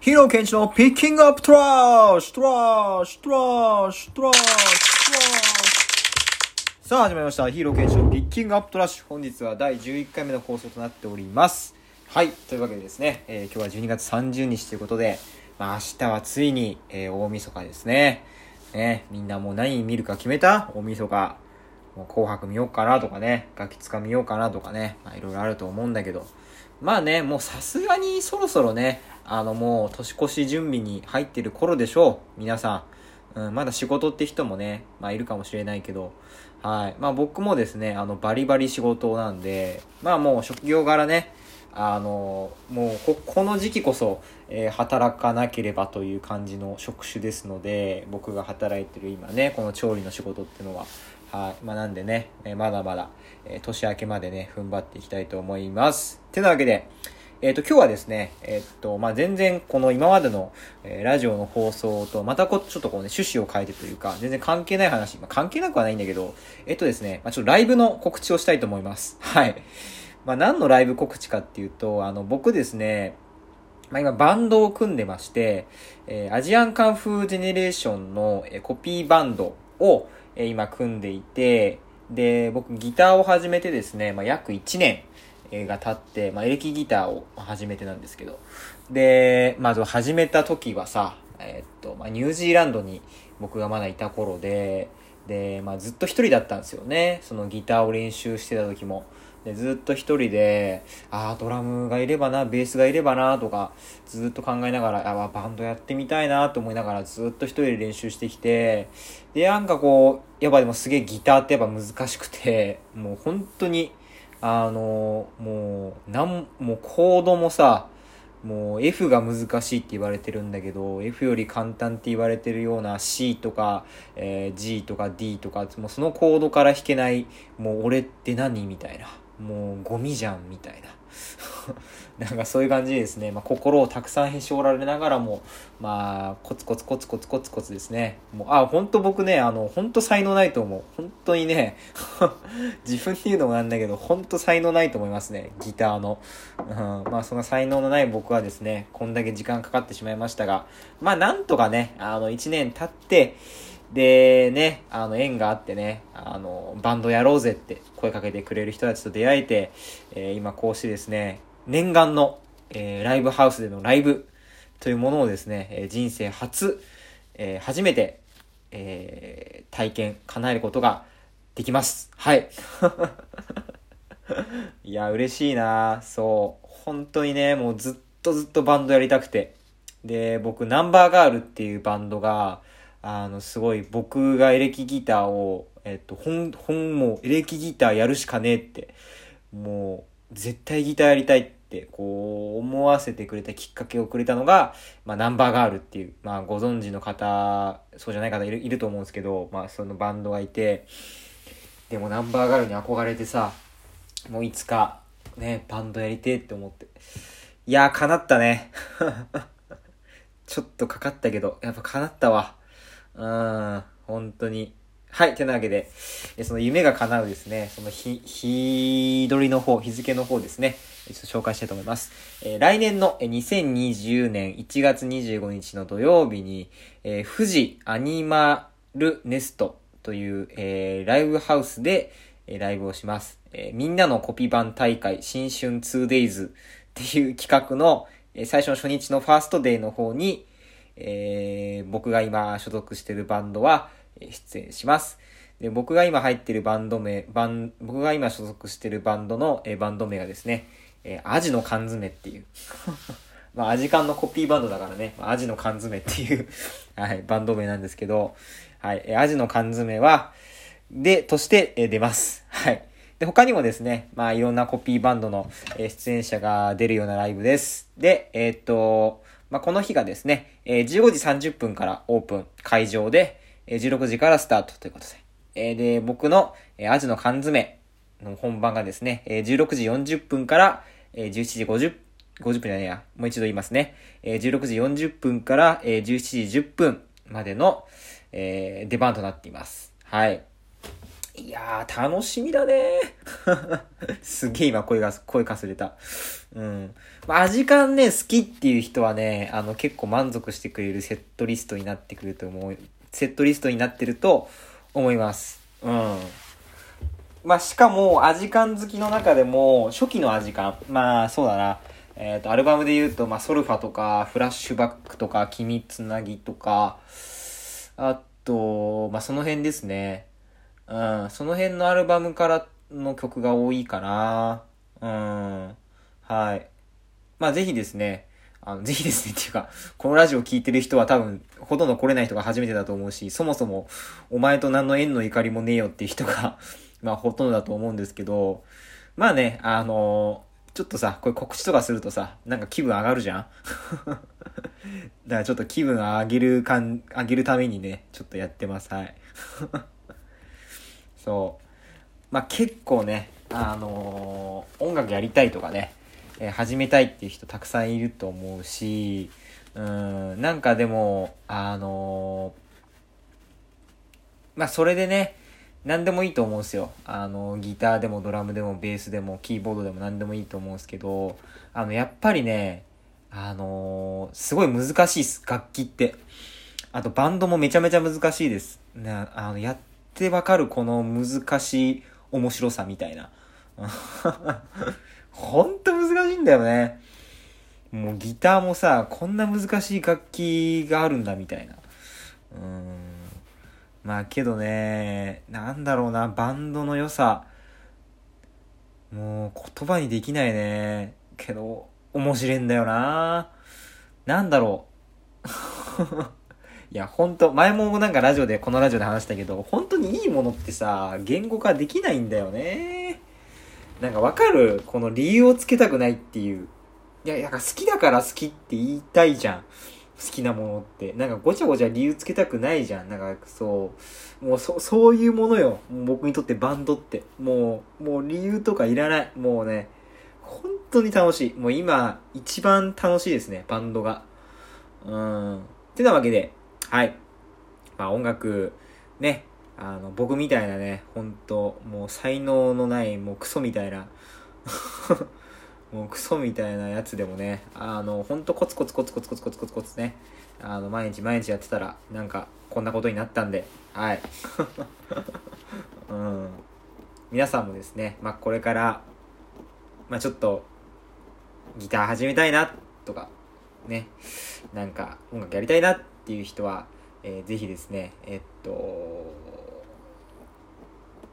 ヒーローケンチの picking up trash trash trash trash trash さあ始まりました。ヒーローケンチの picking up trash。本日は第11回目の放送となっております。はい。というわけでですね、えー今日は12月30日ということで、まあ明日はついに、えー大晦日ですね。ね、みんなもう何見るか決めた？大晦日。もう紅白見ようかなとかね、ガキツカ見ようかなとかね、まあいろいろあると思うんだけど、まあね、もうさすがにそろそろね、あのもう年越し準備に入ってる頃でしょう、皆さん。うん、まだ仕事って人もね、まあいるかもしれないけど、はい。まあ僕もですね、あのバリバリ仕事なんで、まあもう職業柄ね、あの、もうこ、この時期こそ、えー働かなければという感じの職種ですので、僕が働いてる今ね、この調理の仕事ってのは、はい。まあなんでね、えーまだまだ、えー年明けまでね、踏ん張っていきたいと思います。てなわけで、えっ、と、今日はですね、えっ、と、まあ、全然、この今までの、えーラジオの放送と、またこ、ちょっとこうね、趣旨を変えてというか、全然関係ない話、まあ、関係なくはないんだけど、えっ、とですね、まあ、ちょっとライブの告知をしたいと思います。はい。まあ、何のライブ告知かっていうと、あの、僕ですね、まあ、今バンドを組んでまして、えーアジアンカンフージェネレーションの、えーコピーバンドを、えー今組んでいて、で、僕ギターを始めてですね、まあ、約1年、が経って、まあ、エレキギターを始めてなんですけど、で、まず始めた時はさ、えーっと、まあ、ニュージーランドに僕がまだいた頃で、で、まあ、ずっと一人だったんですよね。そのギターを練習してた時も。で、ずっと一人で、ああ、ドラムがいればな、ベースがいればな、とか、ずっと考えながら、あバンドやってみたいな、と思いながら、ずっと一人で練習してきて、で、なんかこう、やっぱでもすげえギターってやっぱ難しくて、もう本当に、あの、もう、なん、もうコードもさ、もう F が難しいって言われてるんだけど、F より簡単って言われてるような C とか、えー G とか D とか、もうそのコードから弾けない、もう俺って何みたいな。もうゴミじゃんみたいな。なんかそういう感じですね、まあ、心をたくさんへし折られながらも、まあ、コツコツコツコツコツコツですね。もう、あ、本当僕ね、あの、本当才能ないと思う。本当にね、自分で言うのもなんだけど、本当才能ないと思いますね、ギターの。うん、まあ、その才能のない僕はですね、こんだけ時間かかってしまいましたが、まあ、なんとかね、あの、1年経って、で、ね、あの、縁があってね、あの、バンドやろうぜって声かけてくれる人たちと出会えて、えー今こうしてですね、念願の、えーライブハウスでのライブというものをですね、えー人生初、えー初めて、えー体験、叶えることができます。はい。いや、嬉しいなそう。本当にね、もうずっとずっとバンドやりたくて。で、僕、ナンバーガールっていうバンドが、あの、すごい僕がエレキギターを、えっと、本、本もエレキギターやるしかねえって、もう、絶対ギターやりたいって、こう、思わせてくれたきっかけをくれたのが、まあ、ナンバーガールっていう、まあ、ご存知の方、そうじゃない方いるいると思うんですけど、まあ、そのバンドがいて、でもナンバーガールに憧れてさ、もういつか、ね、バンドやりてえって思って。いやー、叶ったね。ちょっとかかったけど、やっぱ叶ったわ。うん、本当に。はい、てなわけで、その夢が叶うですね、その日、日取りの方、日付の方ですね、ちょっと紹介したいと思います。えー来年の2020年1月25日の土曜日に、えー富士アニマルネストという、えーライブハウスで、えライブをします。えみんなのコピー版大会新春 2days っていう企画の、え最初の初日のファーストデーの方に、えー僕が今所属してるバンドは出演します。で、僕が今入ってるバンド名、バン、僕が今所属してるバンドの、えーバンド名がですね、えーアジの缶詰っていう。まあ、アジカンのコピーバンドだからね、まアジの缶詰っていう、はい、バンド名なんですけど、はい、えーアジの缶詰は、で、として、えー出ます。はい。で、他にもですね、まあ、いろんなコピーバンドの、えー出演者が出るようなライブです。で、えーっと、まあ、この日がですね、えー15時30分からオープン、会場で、えー16時からスタートということで。えーで、僕の、えーアジの缶詰の本番がですね、えー16時40分から、えー17時50 50分じゃねえや。もう一度言いますね。えー16時40分から、えー17時10分までの、えー出番となっています。はい。いやー、楽しみだね すげえ今声が、声かすれた。うん。まあ、アジカンね、好きっていう人はね、あの、結構満足してくれるセットリストになってくると思う、セットリストになってると思います。うん。まあ、しかも、アジカン好きの中でも、初期のアジカン。まあ、そうだな。えっ、ー、と、アルバムで言うと、まあ、ソルファとか、フラッシュバックとか、君つなぎとか、あと、まあ、その辺ですね。うん、その辺のアルバムからの曲が多いかな。うん、はい。まあ、ぜひですね、あの、ぜひですねっていうか、このラジオ聴いてる人は多分、ほとんど来れない人が初めてだと思うし、そもそも、お前と何の縁の怒りもねえよっていう人が まあ、ほとんどだと思うんですけど、まあね、あのー、ちょっとさ、これ告知とかするとさ、なんか気分上がるじゃん？だからちょっと気分上げるかん、上げるためにね、ちょっとやってます。はい。そう。まあ、結構ね、あのー、音楽やりたいとかね、え、始めたいっていう人たくさんいると思うし、うん、なんかでも、あの、まあ、それでね、何でもいいと思うんすよ。あの、ギターでもドラムでもベースでもキーボードでも何でもいいと思うんすけど、あの、やっぱりね、あのー、すごい難しいっす、楽器って。あと、バンドもめちゃめちゃ難しいです。ね、あの、やってわかるこの難しい面白さみたいな。ほんと難しいんだよね。もうギターもさ、こんな難しい楽器があるんだみたいな。うん。まあけどね、なんだろうな、バンドの良さ。もう言葉にできないね。けど、面白いんだよな。なんだろう。いや、ほんと、前もなんかラジオで、このラジオで話したけど、本当にいいものってさ、言語化できないんだよね。なんかわかるこの理由をつけたくないっていう。いや、なんか好きだから好きって言いたいじゃん。好きなものって。なんかごちゃごちゃ理由つけたくないじゃん。なんかそう、もうそ、そういうものよ。僕にとってバンドって。もう、もう理由とかいらない。もうね、本当に楽しい。もう今、一番楽しいですね、バンドが。うん。ってなわけで、はい。まあ音楽、ね、あの、僕みたいなね、本当もう才能のない、もうクソみたいな もうクソみたいなやつでもね、あの、ほんとコツコツコツコツコツコツコツコツね、あの、毎日毎日やってたら、なんか、こんなことになったんで、はい。うん。皆さんもですね、まあ、これから、まあ、ちょっと、ギター始めたいな、とか、ね、なんか、音楽やりたいな、っていう人は、えー、ぜひですね、えっと、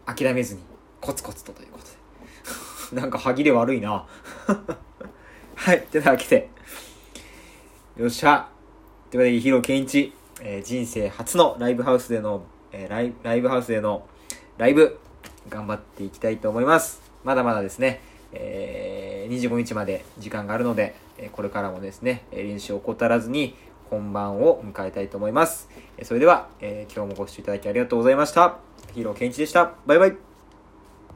諦めずに、コツコツとということで。なんか歯切れ悪いな。はい、てなわけで、よっしゃ。というわけで、ヒロケンイチ、えー、人生初のライブハウスでの、えー、ライライブハウスでのライブ、頑張っていきたいと思います。まだまだですね、えー、25日まで時間があるので、えこれからもですね、練習を怠らずに、本番を迎えたいと思います。それでは、えー、今日もご視聴いただきありがとうございました。ヒーローケンイチでした。バイバイ。